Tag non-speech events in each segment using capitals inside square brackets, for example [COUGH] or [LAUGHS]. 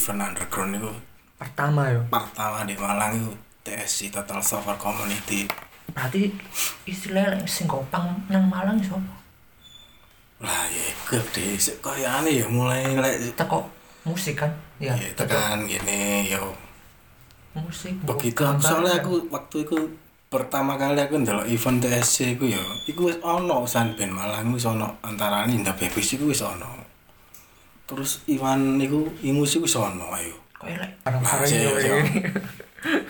event underground itu. Pertama yo. Pertama di Malang itu TSC Total Software Community. Berarti istilahnya sing gopang nang Malang iso lah ya gede kaya aneh ya mulai lek teko musik kan? Ya ya tekan gini yo. Musik begitu gambar, soalnya kan. aku waktu itu pertama kali aku ndelok event TSC ku yo iku wis ono san band Malang wis ono antarane The Babies iku wis ono terus Iwan niku Imus iku wis ono ayo Kayak lek Nah, barang-barang sih, yo sih. ini.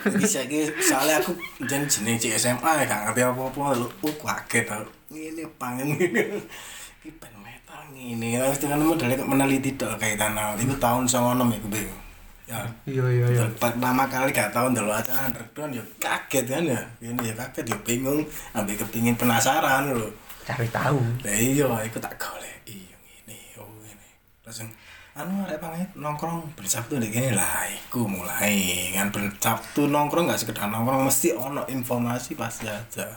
Iki saiki soalnya aku jen jeneng cek SMA ya gak ngerti apa-apa lho. Oh kaget aku. Ngene pangen. Iki band metal ngene. Terus dengan kok meneliti tok kaitan. Iku tahun 96 iku bingung. Ya. Iya iya iya. Pertama kali gak tau ndelok acara underground ya kaget kan ya. Ini ya kaget ya bingung, ambil kepingin penasaran lho. Cari tahu. Lah iya, iku tak golek. Iya ngene, oh ngene. Langsung anu arek pamit nongkrong ben Sabtu ndek kene lah iku mulai kan ben Sabtu nongkrong gak sekedar nongkrong mesti ono informasi pasti aja.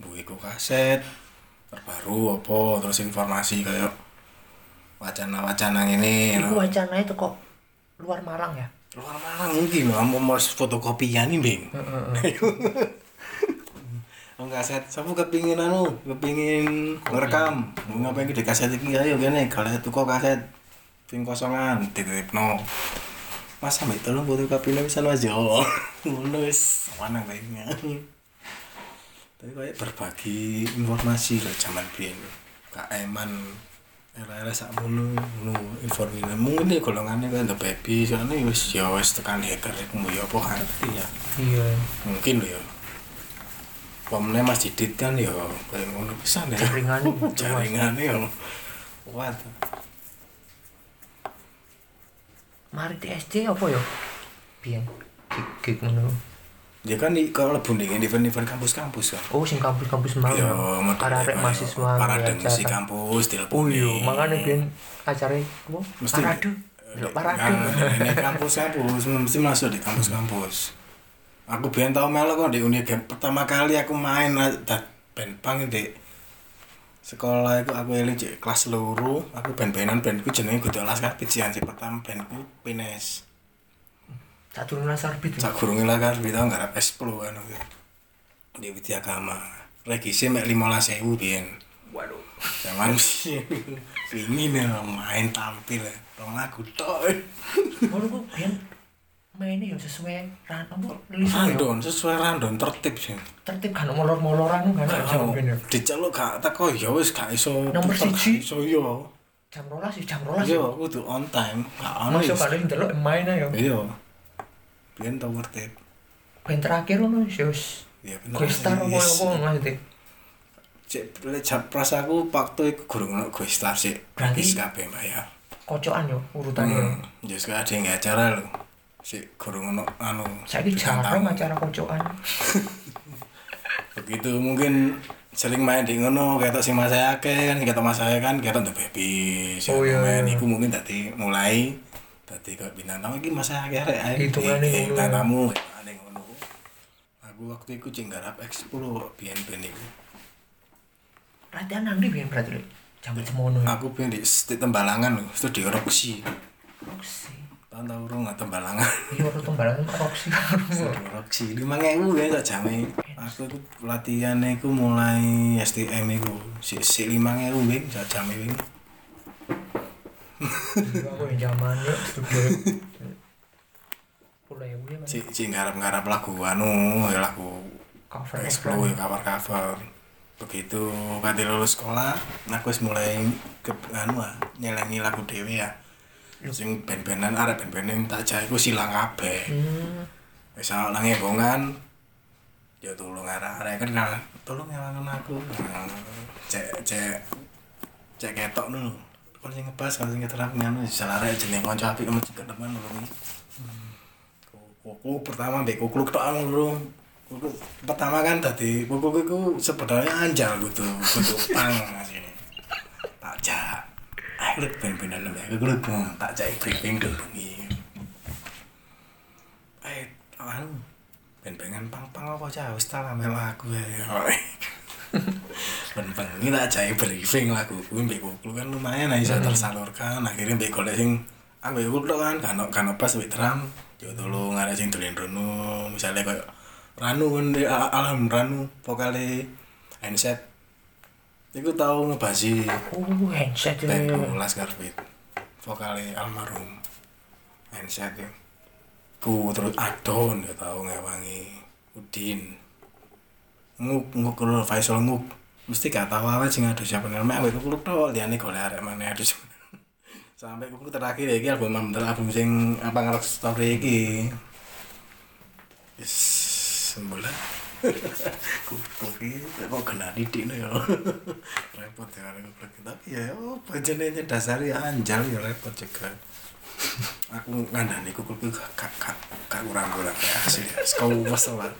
Bu iku kaset terbaru apa terus informasi kayak wacana-wacana ngene Iku wacana itu kok luar Malang ya? luar Malang mungkin mau mau fotokopian nih Bing. [LAUGHS] Oh kaset, siapa kepingin anu, kepingin ngerekam, mau ngapain di kaset iki? Ayo gini, kalau tuku kaset, ping kosongan, titip no. Mas sampai tolong foto kopi bisa mas yo, [LAUGHS] ngono wis. Mana lainnya. Tapi kayak berbagi informasi lah zaman biyen, kak Eman, era-era sak ngono, ngono informasi. Mungkin ya golongannya kan the baby, soalnya wis ya wis tekan hacker, iku ya apa ngerti ya? Iya. mungkin lho ya Pemene Mas Didit kan ya kayak ngono pisan ya. Jaringan. Jaringannya ya kuat. Mari TSC apa yo? Biyen gig ngono. Ya kan di kalau lebu ning event-event kampus-kampus kan. Oh sing kampus-kampus mau. Ya Arek kayak mahasiswa. para ya, acara. kampus Oh telepon. iya, makanya biyen acara apa? Parade. Parade. Ini kampus-kampus mesti masuk di kampus-kampus. Aku biyen tau melu kok di Unigem pertama kali aku main dat band punk di sekolah itu aku eling cek kelas loro. Aku band-bandan bandku jenenge Kudu Laskar Pijian si pertama bandku Pines. Satu nasar bit. sak gurunge Laskar Pijian garap S10 kan di Widya Gama. Regisi mek 15.000 biyen Waduh. Jangan sih [LAUGHS] pingin ya main tampil ya. Ngono kok biyen mainnya yo sesuai ran apa lisan yo. Random sesuai random tertib sih. Tertib kan molor-moloran kan Gak jam biyen yo. diceluk gak teko ya wis gak iso. Nomor siji. Iso yo. Jam 12 jam 12. Yo kudu on time. Gak ono Masuk is. kali ndelok main ayo. Iya. Biyen tau tertib. Ben terakhir ngono wis Ya bener. Questar apa Yes. apa maksudnya. Cek lek jam pras aku waktu iku gurung ono Questar sih. Berarti- kabeh bayar. Kocokan yo urutannya. yo. Hmm. Gak ada yang acara lho. Si gurung ono anu. Saiki jarang acara kocokan. begitu mungkin sering main di ngono ketok sing mas saya kan ketok mas saya kan ketok the baby sing Oh, iya, main iya. iku mungkin tadi mulai tadi kok bintang tamu iki mas saya Eh, eh, ngono. bintang tamu ane ngono aku waktu iku cing garap X10 biyen ben iku Latihan nang ndi biyen berarti lho. Jam semono. ya. aku biyen di tembalangan lho itu di Roxy Roxy. Tahun urung nggak tembalangan Iya ora tembalan Roxy. di Roxy lima ngewu ya tak jame. Aku iku latihan iku mulai STM iku. Si si lima ngewu bing tak jame bing Iya aku yang zaman yo studio. Pula ya gue si si ngarap-ngarap lagu anu ya lagu cover explore ya cover cover begitu kati lulus sekolah aku wis mulai ke anu ah, nyelengi lagu dewe ya sing band-bandan arek band-bandan tak iku silang kabeh. Hmm. wis ana nang ebongan ya tolong arek-arek. Kan tolong nyelangen aku. Cek cek cek ketok dulu kalau sing ngebas kalau sing keterang nganu salah arek jeneng kanca apik mesti ke depan dulu kuku pertama mbek kuku tok lho kuku pertama kan tadi kuku iku sebenarnya anjal gitu kudu pang asine. Tak jak ayo lek ben-benan lho kuku lek tak jak briefing dulu bengi eh anu ben-bengan pang-pang apa cah wis melu aku ya. [LAUGHS] Bengi tak jai briefing laguku mbek kuklu kan lumayan lah iso tersalurkan. Akhirnya mbek golek sing ambek kuklu kan kan kan pas mbek drum. Yo tolong ada sing dolen rono. Misalnya kayak Ranu kan alam Ranu vokale handset Iku tau ngebasi Oh, handset ya. bandku Las Carpet vokale almarhum. Handset ya ku terus Adon ya tau ngewangi Udin. Nguk nguk kalau Faisal nguk mesti gak tau apa sih ngadu siapa namanya aku kulo tok liyane golek arek mana adu [LAUGHS] sampai kulo terakhir iki album album album sing apa ngerok story iki. Yes, sembulan. Kupluk iki kok kena didik no ya. [LAUGHS] repot ya kalau kupluk tapi ya oh jenenge dasari anjal ya repot juga. Aku ngandani iki gak gak gak kurang-kurang ya asli. Kau masalah.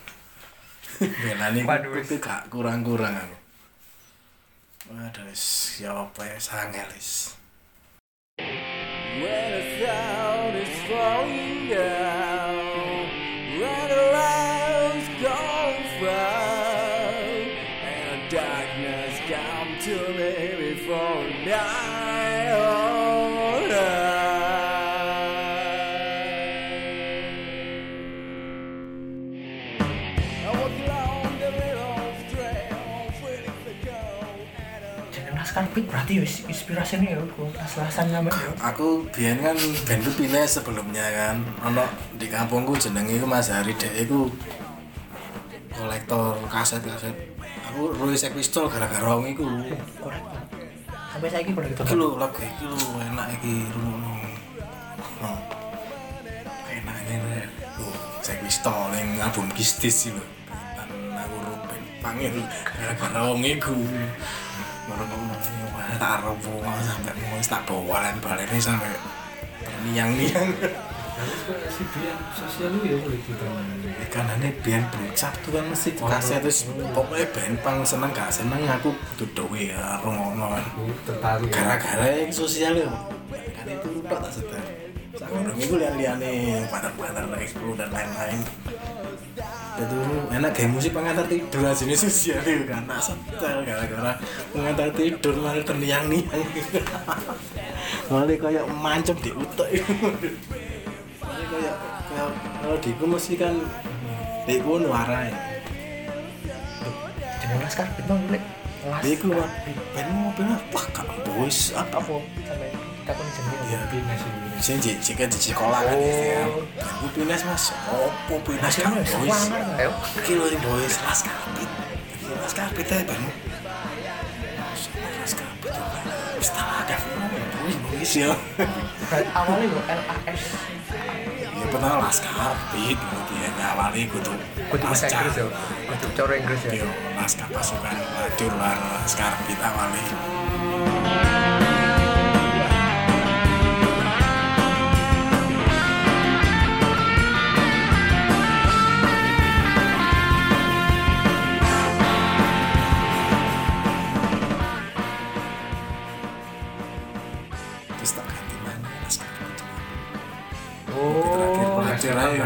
Belani iki gak kurang-kurang aku. Waduh, ya apa ya sangel wis. When the sound is falling down, Carpet berarti ya inspirasinya ya aku las-lasan sampe ya. aku biyen kan band ku pindah sebelumnya kan ono di kampungku jenenge iku Mas Hari dek iku kolektor kaset-kaset aku Roy Sex Pistol gara-gara wong iku Korek. Sampai saiki pada gitu. iki lho lagu iki lho enak iki rungokno oh. enaknya nih lho Sex Pistol yang album Kistis sih lho dan aku rupen panggil gara-gara wong iku ngrungokno wah tak arep sampai mau tak bawalan balene sampai niang-niang si Bian sosial lu ya boleh kita kanane band band Sabtu kan mesti kaset terus pokoknya band pang seneng gak seneng aku dowe ya rungokno kan tertarik gara-gara yang sosial ya kan itu lupa tak setel sekarang itu lian-liane patar-patar explode dan lain-lain itu enak kayak musik pengantar tidur aja ini sosial itu kan tak setel gara-gara pengantar tidur malah terniang-niang malah kayak mancep di utek itu malah kayak kayak kalau di mesti kan di gue nuarai Jeneng Las Carpet bang, Lek. Las. di gue ben mau ben apa bos apa Apa? Sampai kita pun jenenge. Iya. pindah sih sing di jika di sekolah kan Oh. ya. Aku pindah mas? Opo Mas kan boys iki lho boys las kapit. Las kapit ya ben las kapit wis tak ada boys ya awalnya lo LAS. ya pertama las kapit. Kemudian awalnya kudu Kudu bahasa Inggris ya. Kudu cara Inggris ya. Yo, las pasukan lajur las kapit awalnya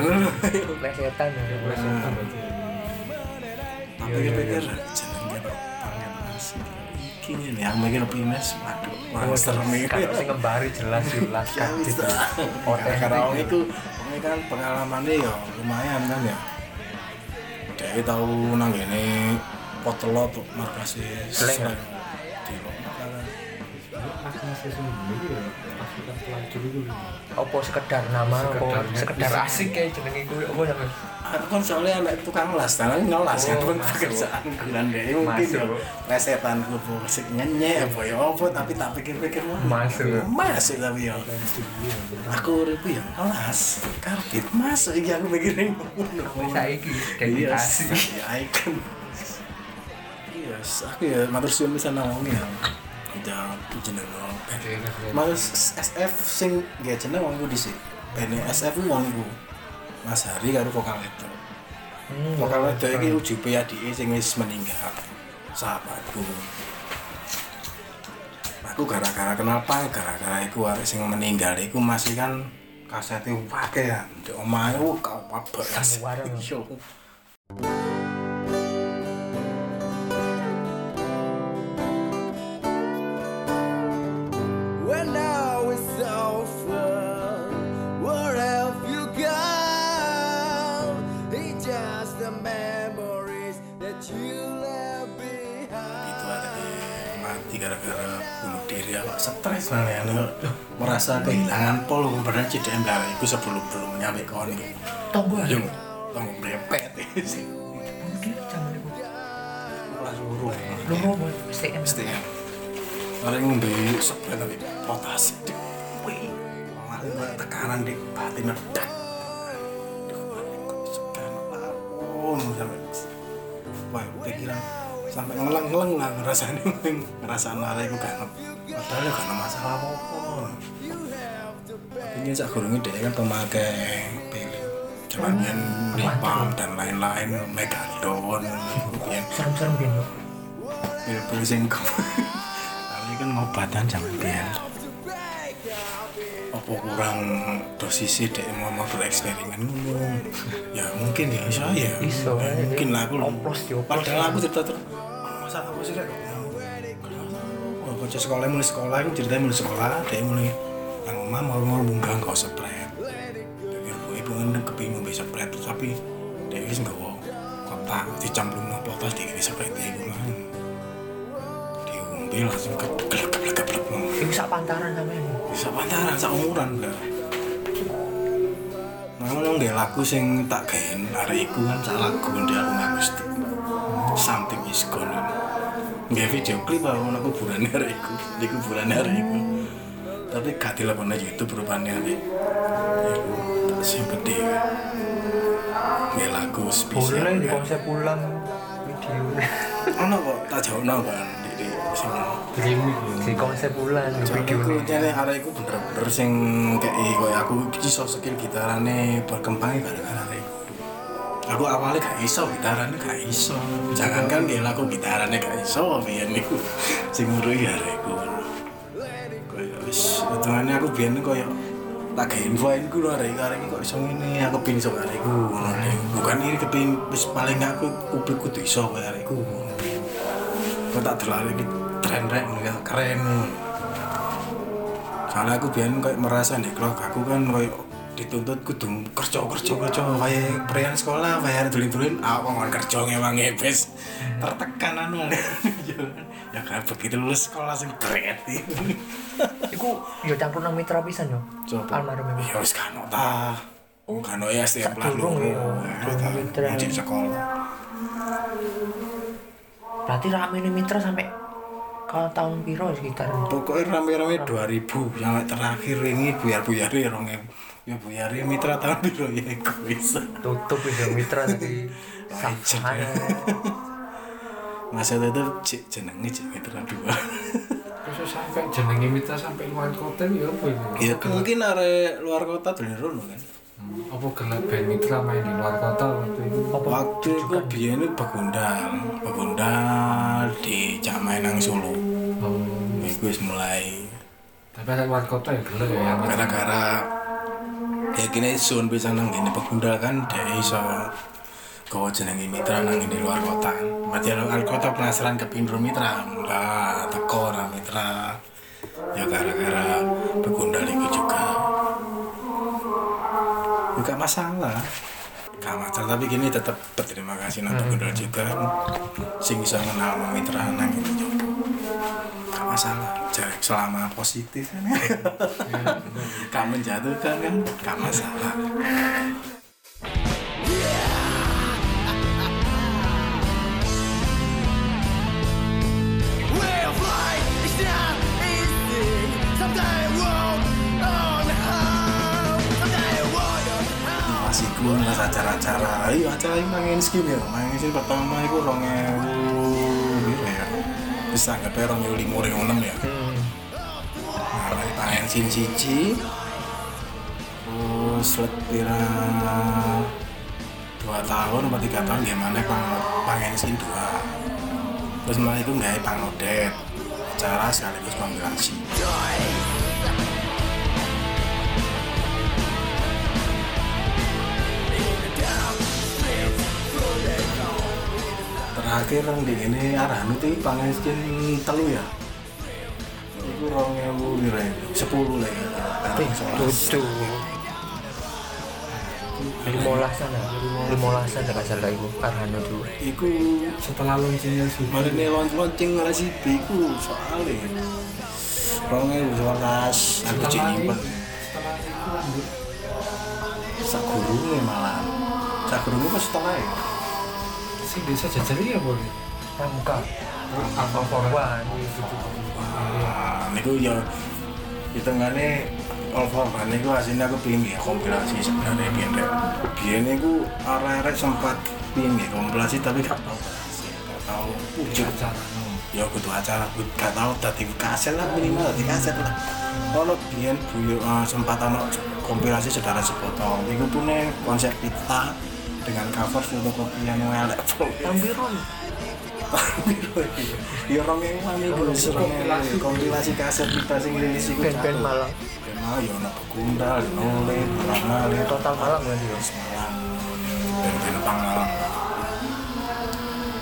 pelajar aja lesetan ya. tapi Iya, iya, pikir iki ngene yang mikir pindah waduh wah Oh, serem iki Kalau ngembari jelas sih Las Ya Carpet. lah. Otentik. Karena orang itu ini kan pengalamannya ya lumayan kan ya. Dia tahu nang ini potelo tuh Slang, ya? di Lombok kan. mas mas sesungguhnya itu ya pelacur itu Apa sekedar nama, apa sekedar asik kayak jenenge kuwi apa sampe. Aku kan soalnya anak tukang las, sekarang ngelas kan Oh, pun masuk. pekerjaan bulan deh mungkin ya Masuk. lesetan gue musik nyanyi apa ya apa tapi tak pikir-pikir mau Masuk. masuk tapi ya aku urip ya ngelas karpet masuk iki aku mikirin Wis saiki Iya, dedikasi. ya icon. Iya, aku ya matur suwun bisa nawang ya. Udah jeneng. Mas SF sing gak jeneng wong dhisik. Bene SF ku wong. Mas Hari karo vokal itu. Hmm, Vokal itu iki ujube adike sing wis meninggal. Sahabatku. Aku gara-gara kenapa? Gara-gara iku arek sing meninggal iku masih kan kasete wake ya. Di omahe ku kau apa Sembarang. Yo. Stres malah ya merasa kehilangan pol padahal cedek enggak itu sebelum belum nyampe koni Tonggo ya. yang tanggung brepet sih loro Loro STM. ya paling ngombe sebelah tapi potas wih kayak tekanan di batin medak lapun sampai wah pikiran sampai ngeleng-ngeleng lah ngerasain ngerasain nara itu kan padahal gak ada masalah apa-apa. Ini sak gurungi dia kan pemakai pilih cuman yang lipam dan lain-lain megalodon kemudian Serem-serem gitu. pil-pil sing kali kan ngobatan zaman biyen apa kurang dosisnya dek mau mau bereksperimen ngomong ya mungkin ya iso ya. Iso, Ya, mungkin lah aku Oplos, dioplos. padahal aku cerita terus. Masa apa sih bocah sekolah mulai sekolah aku ceritanya mulai sekolah dia mulai nang omah mau mau bungkang kau spread jadi ibu ibu kan kepingin bisa spread tapi dia wis nggak mau kotak dicamplung mau potas di spread itu mah diumpi langsung keblek keblek keblek Iku sak pantaran sampean. bisa pantaran sak umuran enggak Nah, ngono nggak lagu sing tak gaen arek iku kan sak lagu ndi aku akustik. Nggak video klip aku nang kuburan [LAUGHS] arek iku, di kuburan arek iku. Tapi gak dilepon aja YouTube rupanya arek. Iku tak simpen. Nggak lagu spesial. Boleh di kan. konsep pulang video. Ono kok tak jauhno kan di sing Di konsep pulang di video. Video jane arek iku bener-bener sing kayak koyo aku iso skill gitarane berkembang gara-gara iku. Aku awalnya gak iso gitarane gak iso. Jangan kan dia laku gitarane gak iso biyen niku sing ngurui iku. Koyo wis hitungane aku biyen koyo tak gawe info ku arek iku arek kok iso ngene aku pin iso arek nih. Bukan ini kepin wis paling gak aku publik kudu iso koyo arek. Kok tak delok iki tren rek ya, keren. Soalnya aku biyen kayak merasa nih kalau aku kan kayak dituntut kudu kerja kerja kerja kayak perian sekolah bayar dulin dulin aku nggak kerja ngemang ebes tertekan anu. [LAUGHS] Ya kan begitu lulus sekolah sing keren. [LAUGHS] Iku yo campur nang mitra pisan yo. Almarhum ya wis kan ta. Kan ya setiap sak durung ya. ya Mitra. di sekolah. Berarti rame nih mitra sampai kalau tahun piro sekitar? Pokoknya rame-rame 2000 sampai terakhir ini buyar buyari rong ya buyari mitra tahun biru ya aku bisa? Tutup itu mitra tadi. Sama masa itu cik jenenge cik mitra dua. Terus sampai jenenge mitra sampai luar kota ya apa ini? ya mungkin are luar kota dulu rono kan? Hmm, Apa gelap band mitra main di luar kota waktu itu? waktu itu biyen itu begundal. Begundal di Jamai nang Solo. Oh, wis mulai. Tapi ada luar kota ya gelap ya yang mitra. gara-gara ya kini sun bisa nang gini begundal kan dia iso kau jenengi mitra nang ini luar kota. Berarti luar kota penasaran ke Pindro Mitra lah teko orang mitra. Ya gara-gara begundal itu juga. Gak masalah. Gak masalah tapi gini tetap berterima kasih nang begundal juga. Sing bisa kenal mitra nang ini juga. Gak masalah Jadi selama positif kan [LAUGHS] Gak menjatuhkan kan? Gak masalah. Masih gue ngelas acara-acara. Ayo acara ini main skin ya? Main skin pertama itu rong ewu gitu ya. Bisa nggak pe rong ewu lima rong enam ya skin cici terus letira dua tahun atau tiga tahun gimana pang pengen skin dua. Terus malah itu nggak pangodet acara sekaligus kompilasi terakhir yang di ini arahan itu pangen skin telu ya itu rong ewu ya? sepuluh lah. Ya tutup limolasan ya limolasan gak salah ibu Arhano dulu. Iku Setelah launchingnya sih. Kemarin nih launch launching ngerasi iku soalnya. 2011 aku jadi nyimpen. setelah itu lanjut sagurunge malah. Sagurunge pas setelah ya si desa jajari ya boleh pramuka Wah, niku ya hitungane all for one niku aslinya aku pengen ya kompilasi sebenarnya biyen rek. Biyen niku arek-arek sempat pengen ya kompilasi tapi gak tau gak tau wujud. Ya kudu acara, kudu gak tau dadi kaset lah minimal dadi kaset lah. Ono biyen buyo eh, sempat ono kompilasi saudara sepotong. Iku punya konsep kita dengan cover fotokopian yang elek. biru Ya orang ewan itu kompilasi kompilasi kaset kita sing rilis iku. band-band. Malang Band Malang ya ono Begundal, Nole, Malang Malang, total Malang berarti ya Malang. Band-band Malang.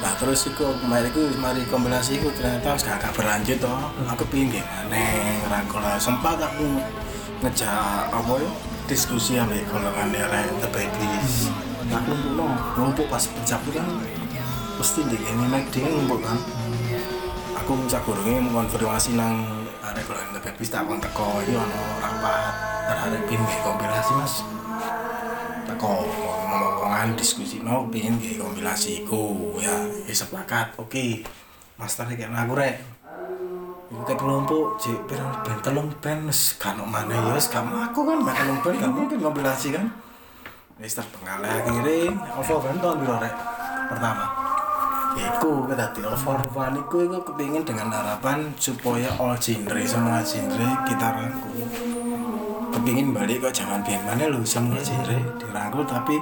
Nah terus iku kemarin iku mari kompilasi iku ternyata gak berlanjut toh. Aku pingin aneh rangkul sempat aku ngejak apa ya diskusi ambek golongan daerah The Babies. Nah, numpuk pas pencapu pasti di ini naik dia numpuk kan. Aku ngecak gurungnya mengkonfirmasi nang ada golongan The Babies tak kon teko. Iki ono rapat terhadap pingin kompilasi mas. Teko ngomong-ngomongan diskusi no kayak kompilasi iku. Ya ya sepakat. Oke. Master kayak aku rek. Iku kayak kelompok, cek pirang ben telung ono mana ya gak aku kan gak telung ben gak mungkin kompilasi kan. Wis terbengkalai akhirnya. Ovo ben tahun piro rek? Pertama. Iku kita di Ovo One iku iku kepingin dengan harapan supaya all genre semua genre kita rangkul. Kepingin balik kok zaman biyen mana lu semua genre dirangkul tapi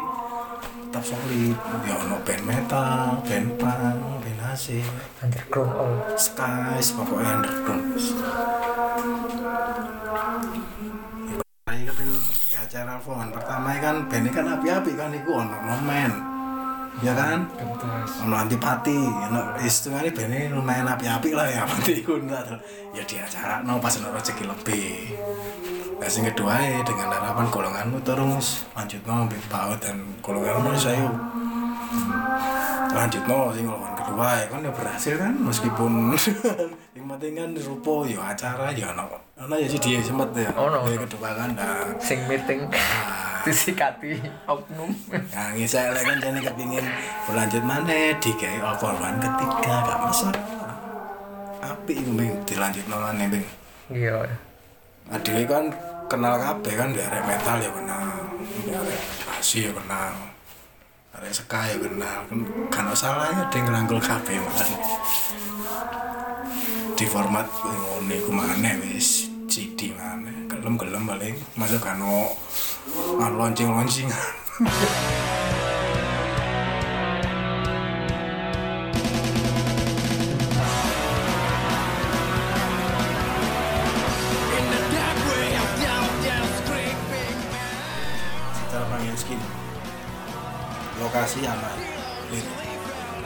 tetap solid. Ya ono band metal, band punk, band asing underground all skies pokoknya underground Ini kan ya acara pertama kan bandnya kan api-api kan itu ono momen ya kan? Ono antipati ono istilahnya bandnya lumayan api-api lah ya [LAUGHS] enggak tuh. ya di acara no pas ono rezeki lebih. Nah, yang kedua ya dengan harapan golonganmu terus. Lanjut no lebih baut dan golonganmu saya lanjut no sing golongan kedua ya kan ya berhasil kan? Meskipun [LAUGHS] yang penting kan rupo ya acara ya ono. Ono ya sih dia sempat ya. Ono. kedua kan nah. Sing meeting. Nah, disikati oknum Nah, ngisah lek kan jane kepingin berlanjut mana di kayak korban ketiga gak masalah. Api iku bing dilanjut mana bing. iya Adewe kan kenal kabeh kan dari metal ya kenal, dari basi ya kenal, dari seka ya kenal. Kan kan salah ya ding ngrangkul kabeh makan. Di format ngono iku maneh wis CD maneh. Gelem-gelem paling masuk kan secara panggil skin. Lokasi aman.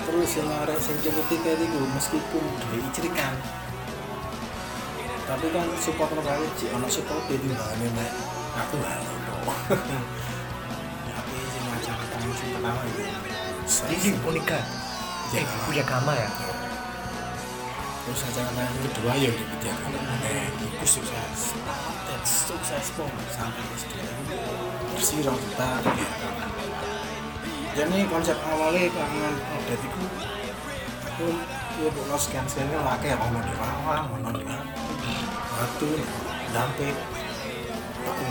Terus yang arek sing ketika itu meskipun dia icerikan tapi kan support kali cik ono support timbangane nek. Aku halo ya sing pertama itu ini unika eh Iya. punya kama ya terus acara yang kedua ya di video eh itu sukses dan sukses pun sampai ke studio bersih rong juta ya jadi konsep awalnya kangen update itu aku ya bukan scan scan kan laki ya mau di rawa mau di batu dampit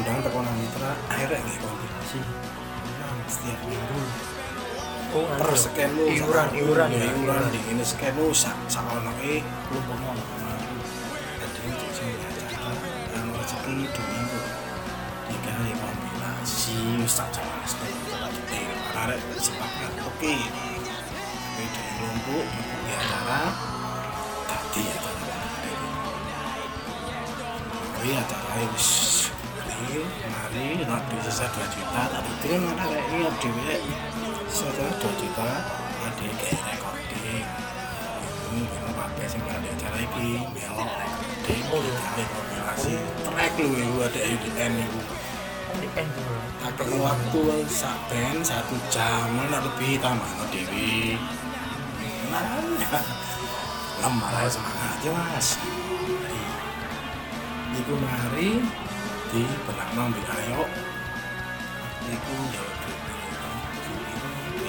aku undang tekonan mitra akhirnya nih kombinasi undang setiap minggu. Oh per scan lu iuran iuran ya ya iuran. Di ini scan lu sak sak ono e kelompok mau jadi itu sih acara yang rezeki dua minggu. Tiga tak jalan seperti itu ada sepakat oke. Beda kelompok di acara. Tadi acara. Iya acara. Wis mari di sisa 2 juta. Itu kan ada kayak iya dewe sisa 2 juta ada kayak recording. Ini kan pakai sing ada acara ini melok recording. Oh ada kompilasi track lu ada UDN itu waktu sak band satu jam. Lebih tambah dewi. Nah lemah semangat ya mas. Iku mari di benakno mbek ayo? Iku ya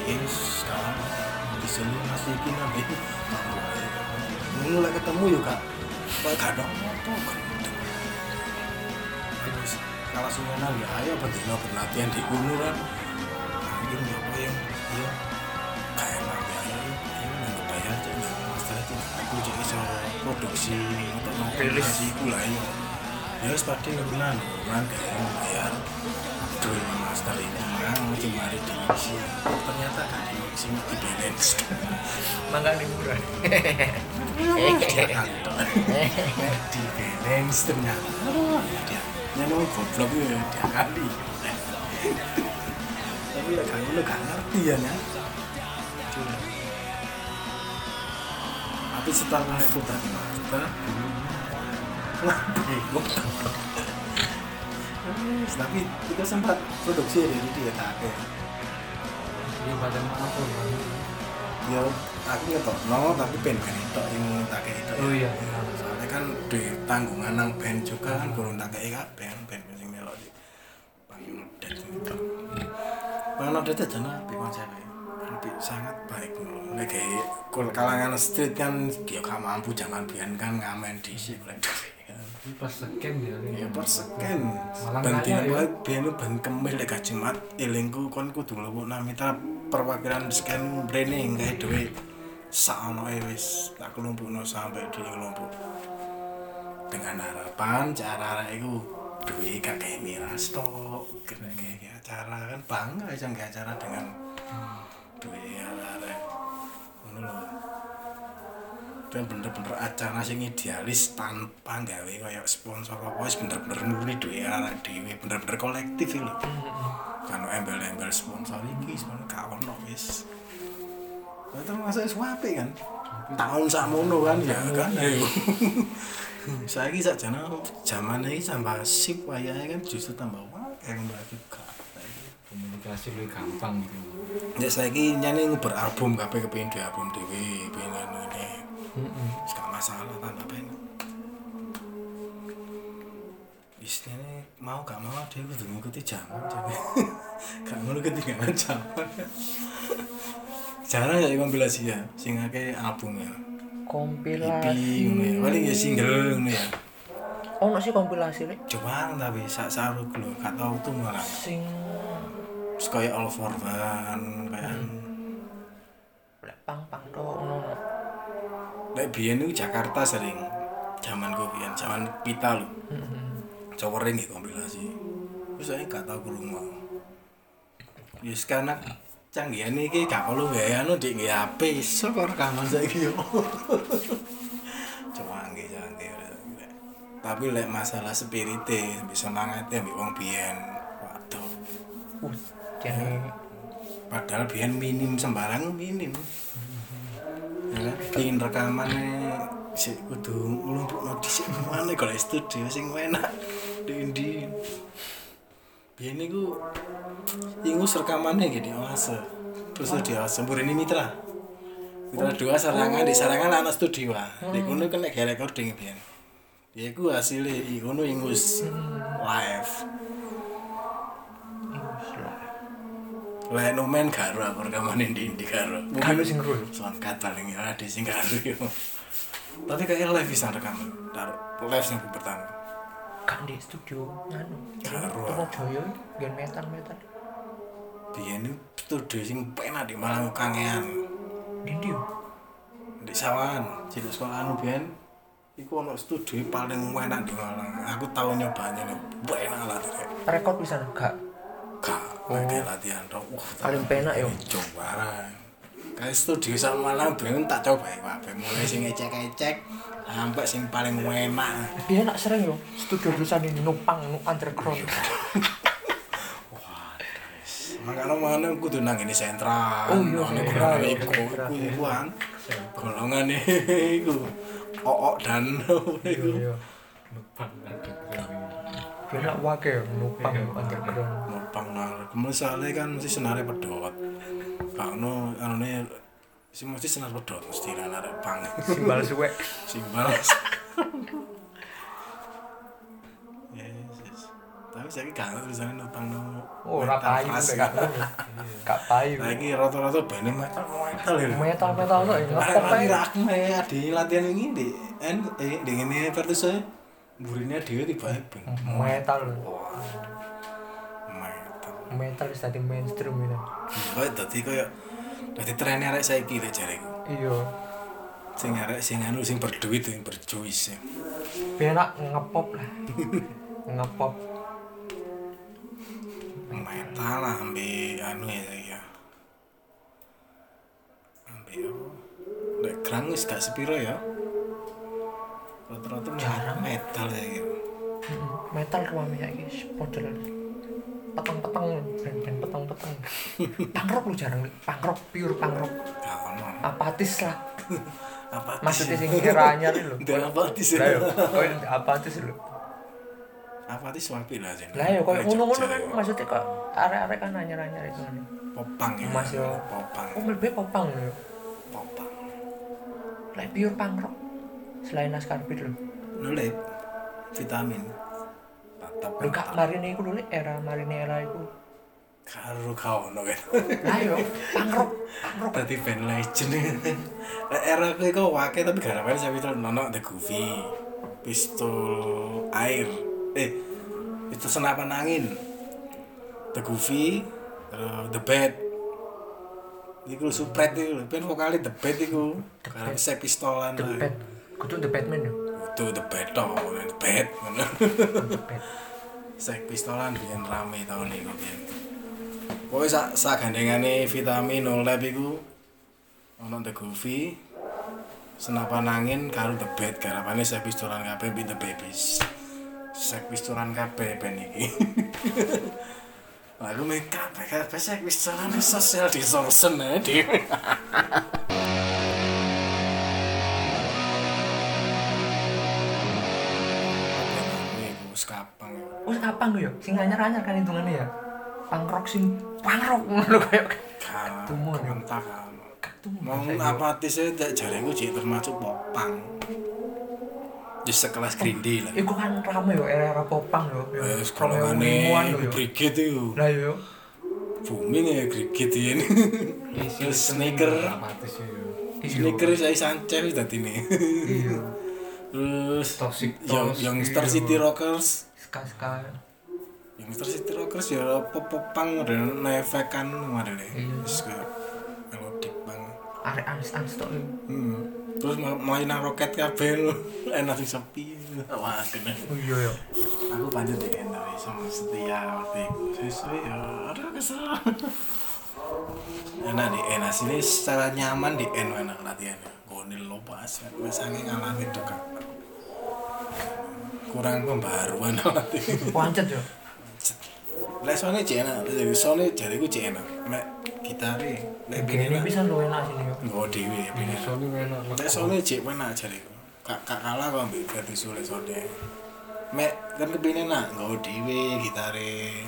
iki sekarang. Di sini masih nabi ngono lek ketemu yo gak kok gak ada. Terus kalau semuanya ya ayo berdino berlatihan di gunung kan? Mungkin ya apa yang ya kayak nabi ayo ini nggak bayar aja nggak masalah itu aku jadi produksi untuk Rilis. iku lah ya ya sepati ngebilang kan kayak bayar. Duh, master ini mang cuma ada diisi. Ternyata kan diisi [LAUGHS] di balance mangga liburan di balance ternyata. Dia dia mau goblok ya dia kali tapi lah kamu lu gak ngerti ya nya tapi setelah aku tadi tapi itu sempat produksi dari dia tak Ini badan apa Bang? ya aku ngetok no tapi pen kan itu yang tak kayak itu Oh iya. soalnya kan di tanggungan nang band juga kan kurang tak kayak band band sing melodi. Paling nodet itu. Paling nodet aja nabi konsepnya nabi sangat baik. Nek kayak kalangan street kan dia gak mampu jangan biar kan ngamen di sini duit scam ya ini. ya per seken Malah ben kaya dina ya. wae ben ben kemis lek Jumat elingku kon kudu lewat namita perwakilan scan branding kae dhewe sak ono e wis tak kelompokno sampai di kelompok dengan harapan cara iku duwe gak kayak miras tok. Kena kayak acara kan bangga aja nggak acara dengan duwe arek ngono lho dan bener-bener acara sing idealis tanpa gawe kayak sponsor apa wis bener-bener murni duwe arek dhewe bener-bener kolektif lho. Kan embel-embel sponsor iki sebenarnya gak ono wis. Wis apik kan? Tahun sakmono kan? Ya kan? Ayo [LAUGHS] saiki sakjane zaman iki tambah sip wayahe kan justru tambah akeh ngono juga Komunikasi lebih gampang gitu. Ya saiki nyane nguber album kabeh kepengin duwe album dhewe, pengen ngene. Wis gak masalah tambah pengen. Istilahnya mau gak mau dia kudu ngikuti zaman jadi [LAUGHS] gak ngono ketinggalan zaman jarang ya kompilasi ya sing akeh album ya. Kompilasi. Ngono ya. Paling ya single ngono ya. Ono sih kompilasi rek coba tapi sak saruk lho gak tau tuh malah. Sing kayak all for one kayak lek pang pang ono Lek biyen itu Jakarta sering zaman biyen zaman kita lho. Cowering ya kompilasi. Terus saya gak tau kurung mau ya sekarang canggihan ini gak perlu gaya anu di nge HP iso kok rekaman saya yo canggih canggih tapi lek masalah spirite bisa mangatnya ambil wong biyen. Waduh. Uh padahal biyen minim sembarang minim ya kan ingin rekamannya si kudu nglumpukno dhisik mana kalau studio sing enak di ndi biyen niku ingus rekamannya gitu oase. Terus di oase Burini Mitra. Mitra dua sarangan di sarangan anak studio ah. Di kono kena kayak recording biyen. Ya iku hasilnya iku ingus live Lek nomen karo aku rekaman di ndi karo. Karo sing ru. Songkat paling ya ada sing karo yo. Tapi kayak live bisa rekaman. Taruh live sing pertama. kan di studio nganu Karo. Tono Joyo gen metal metal Biyen itu studio sing penak di Malang kangean. di ndi yo? Di sawan, cilik sekolah anu biyen iku ono studio paling enak di Malang. Aku tau nyobanya nih, enak lah Rek. rekod bisa gak Kak, kayak latihan. Wah, Paling penak, yo. Coba Kayak studio sama Malang ben tak coba ya, Pak. Mulai sing ecek-ecek sampai sing paling enak. dia nak sering yo studio tulisan ini numpang nu underground [LAUGHS] Makanya mana kudu nang ini sentral. Oh, iya, Nang sentral, golongan [LAUGHS] [LAUGHS] iya, iku, iku iya. ikuan. Golongan iku. Ook dan iku. Iya. Numpang ada dia nak wake numpang nu underground Numpang nang. Misalnya kan mesti senare pedot. Kakno anune sing mesti senar pedot mesti nang arek pang. simbal suwe Simbal. [LAUGHS] Tapi saya gak tulisannya nopang no. Oh, ora payu nek [LAUGHS] gak payu. Lagi rata-rata band metal metal ya. Metal metal ya. Ngepop lagi ae. rakme di latihan ini di eh di ini Vertus saya burinya dia tiba band Metal. metal. Metal wis dadi mainstream ini. Kok dadi koyo dadi tren arek saiki lek jareku. Iya. Sing arek sing anu sing berduit sing berjuis. Biar nak ngepop lah. Ngepop. Metal lah ambil anu ya ya. Ambil apa? Lek grang wis gak sepiro ya. Rata-rata jarang metal ya gitu. Metal ya iki model peteng-peteng band-band peteng-peteng. [LAUGHS] Pangrok lu jarang pangrok pure pangrok. Ono. Apatis lah. Apa Maksudnya sing kira anyar lho. Udah apatis ya. koyo apatis lho. Apatis wapi lah jenenge. Lah koyo Lek ngono-ngono kan ya. maksudnya kok arek-arek kan anyar-anyar itu kan. popang ya. Mas yo. popang. Oh, lebih popang lho. Popang. Lah pure pangrok. Selain Laskar Beat lho. Vitamin. Tetap Lho gak marine iku Lek, era marine era iku. karo kau no kan. Lah yo pangrok, pangrok. Tadi band legend. Era aku iku wake tapi gak apa saya itu nono The Goofy. Pistol air. Eh, itu senapan angin. The Goofy, terus The Bad. Iku supret lho. ben vokalnya The Bad iku. Karena saya pistolan. The lah. Bat. Kudu The Batman yo. Itu The Bad toh, The Bad. The Bat. Sek pistolan biyen rame tahun iku biyen. Pokoke sak sak gandengane vitamin no lab iku ono The Goofy, senapan angin karo The Bad garapane sek pistolan kabeh Beat the Babies. Sek pistolan kabeh ben iki. [LAUGHS] Lagu mek kabeh kabeh sek pistolan social distortion ae dhewe. [LAUGHS] wis kapang ya. Wes kapan yo? Sing anyar-anyar kan hitungannya ya. Pangrok sing pangrok [LAUGHS] ngono koyo. Kan, Tumun. komentar kan. Ketemu. Mau apatis e jariku cek termasuk popang. Di sekelas Green Day lah. Iku kan rame yo era-era popang yo. Romeo golongane Limuan yo. Lah yo. Booming ya Brigade ini. Terus sneaker. Ya. Sneaker saya Sanchez dadi ne. Iya. Terus Toxic Young, Toast, Youngster iya. City Rockers. Ska-ska. Youngster City Rockers ya pop popang dan efek kan kemarin deh. Iya. Ke melodik banget. Arek ans-ans tok yo. Hmm. Terus main nang roket kabeh lho. [LAUGHS] enak sing sepi. Wah, kena. Oh iya yo. Aku panjat deh kan dari sama setia waktu itu. Sesuai ya, aduh kesel. [LAUGHS] enak di enak sini secara nyaman di N enak latihannya. Gonil lo pas, misalnya ngalamin tuh kak. Kurang pembaruan latihan. [LAUGHS] Pancet yo. Lah soalnya cek enak, jadi soalnya jadi gue cek enak. Mek gitare, Gini bini bisa lu enak sini yo. Gue dewi ya bini. Soalnya enak. Nek soalnya cek enak jadi Kak kak kalah kok ambil versi sulit soalnya. Mek kan kepingin nak gue dewi gitare.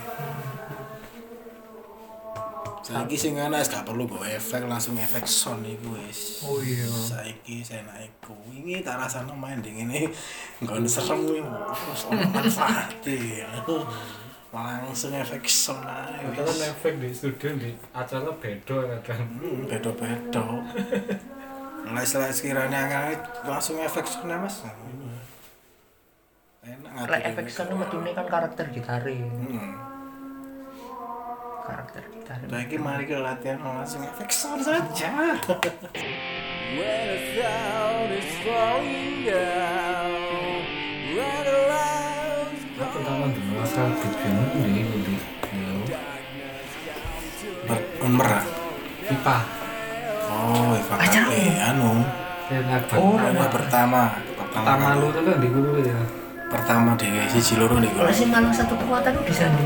Saiki sing enak wis gak perlu gue efek langsung efek sound iku wis. Oh iya. Saiki saya naik wingi tak rasane main di ngene nggon serem kuwi. Manfaate. Langsung efek sound ae Kita kan efek di studio di acara beda kadang. Hmm, beda-beda. [LAUGHS] Lah istilah sekiranya angin langsung efek sound mas. Enak ngatur Lek efek sound metune kan karakter gitare. Hmm. Karakter gitare. Lagi mari kita latihan langsung efek sound saja. When the sound is falling down, when the lights Aku pertama asal pipa. Oh, Kate, anu. Oh, Anu pertama, pertama lu tuh kan di dulu ya. Pertama di siji loro nih sing malah satu kekuatan bisa. Sing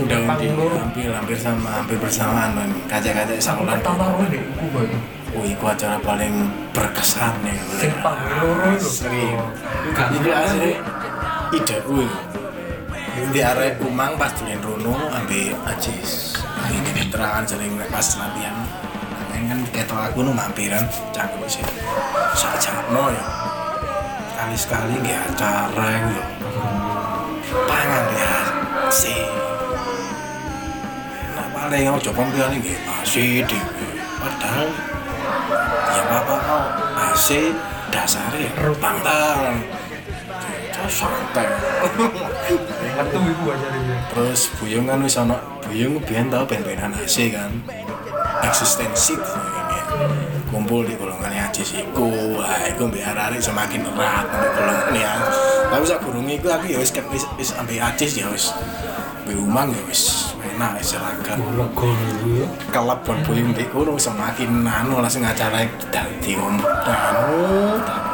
Udah di- hampir hampir sama hampir bersamaan kan. Kaca-kaca saulan. pertama gue. Oh, iku acara paling berkesan nih. Sing pang loro itu. Sering. Itu asli ide gue. Di area Umang pas dolen rono ambil Ajis. Ini keterangan sering pas latihan. Yang kan ketok aku nu mampiran cakep sih. Sajakno ya. Kali sekali nggak acara itu ya. pangan ya si nah paling ojo kompian ini AC dhewe padahal ya apa AC dasarnya pangtal terus santai. Ibu aja terus buyung kan wis ana buyung biyen tau ben-benan AC kan. Eksistensi kumpul di golongan Ajis iku. Wah iku mbek arek semakin erat di golongan ya tapi sak gurunge iku aku ya wis wis ambek Ajis ya wis. Mbek umang ya wis enak wis seragam Lego dulu ya. kelab bon buyung mbek kono semakin anu langsung acara dadi anu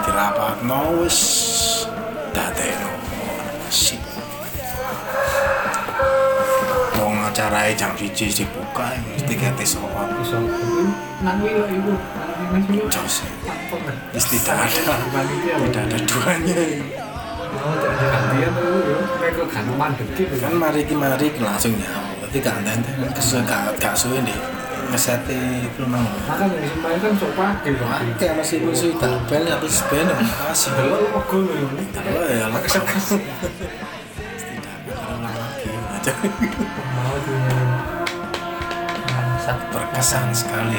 dirapatno wis. Dadekno sip. Wong acara jam 1 dibuka wis tikete soal Iso. Nang wi lah ibu. Kan? wis tidak ada. Tidak ada duanya. Oh, gantian tuh ya. Mereka kan mandek gitu. Kan mari ki mari langsung nyawa tapi gak enten kesuwen gak gak suwe nih ngeseti iku nang Makan yang disumpahin kan sok pakai kan. Oke, masih musuh tabel tapi sebenarnya masih ya, lah Kesel [LAUGHS] kesel. lagi aja Mau tuh. Bangsat. berkesan sekali.